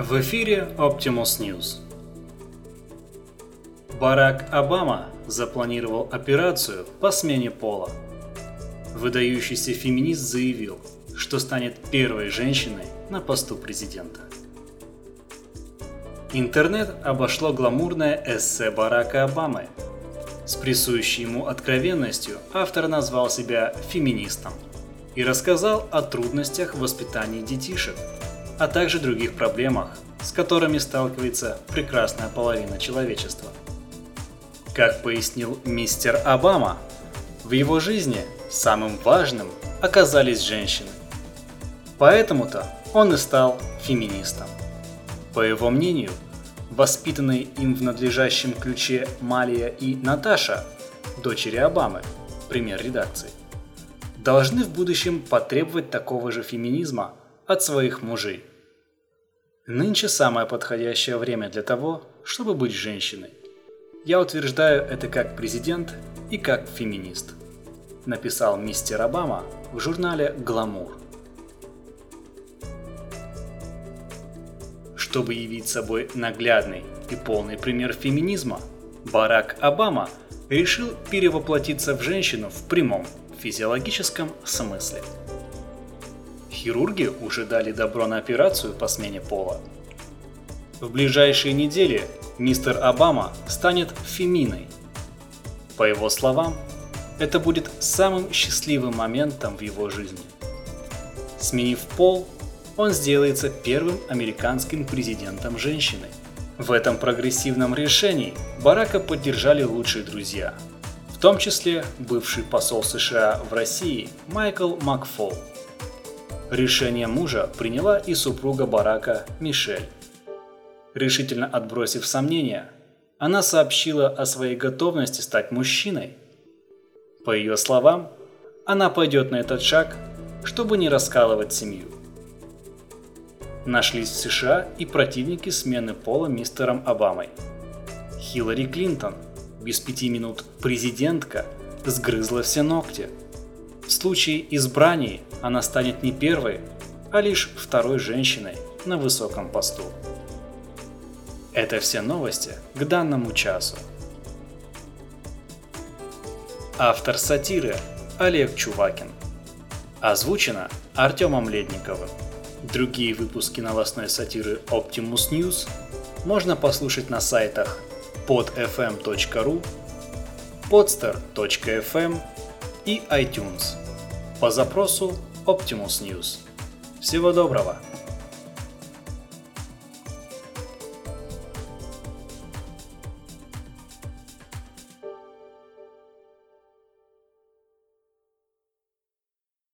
В эфире Optimus News. Барак Обама запланировал операцию по смене пола. Выдающийся феминист заявил, что станет первой женщиной на посту президента. Интернет обошло гламурное эссе Барака Обамы. С присущей ему откровенностью автор назвал себя феминистом и рассказал о трудностях в воспитании детишек – а также других проблемах, с которыми сталкивается прекрасная половина человечества. Как пояснил мистер Обама, в его жизни самым важным оказались женщины. Поэтому-то он и стал феминистом. По его мнению, воспитанные им в надлежащем ключе Малия и Наташа, дочери Обамы, пример редакции, должны в будущем потребовать такого же феминизма от своих мужей. Нынче самое подходящее время для того, чтобы быть женщиной. Я утверждаю это как президент и как феминист. Написал мистер Обама в журнале «Гламур». Чтобы явить собой наглядный и полный пример феминизма, Барак Обама решил перевоплотиться в женщину в прямом физиологическом смысле – Хирурги уже дали добро на операцию по смене пола. В ближайшие недели мистер Обама станет феминой. По его словам, это будет самым счастливым моментом в его жизни. Сменив пол, он сделается первым американским президентом женщиной. В этом прогрессивном решении Барака поддержали лучшие друзья, в том числе бывший посол США в России Майкл Макфол – Решение мужа приняла и супруга Барака Мишель. Решительно отбросив сомнения, она сообщила о своей готовности стать мужчиной. По ее словам, она пойдет на этот шаг, чтобы не раскалывать семью. Нашлись в США и противники смены пола мистером Обамой. Хиллари Клинтон, без пяти минут президентка, сгрызла все ногти – в случае избрания она станет не первой, а лишь второй женщиной на высоком посту. Это все новости к данному часу. Автор сатиры Олег Чувакин. Озвучено Артемом Ледниковым. Другие выпуски новостной сатиры Optimus News можно послушать на сайтах podfm.ru, podster.fm и iTunes по запросу Optimus News. Всего доброго!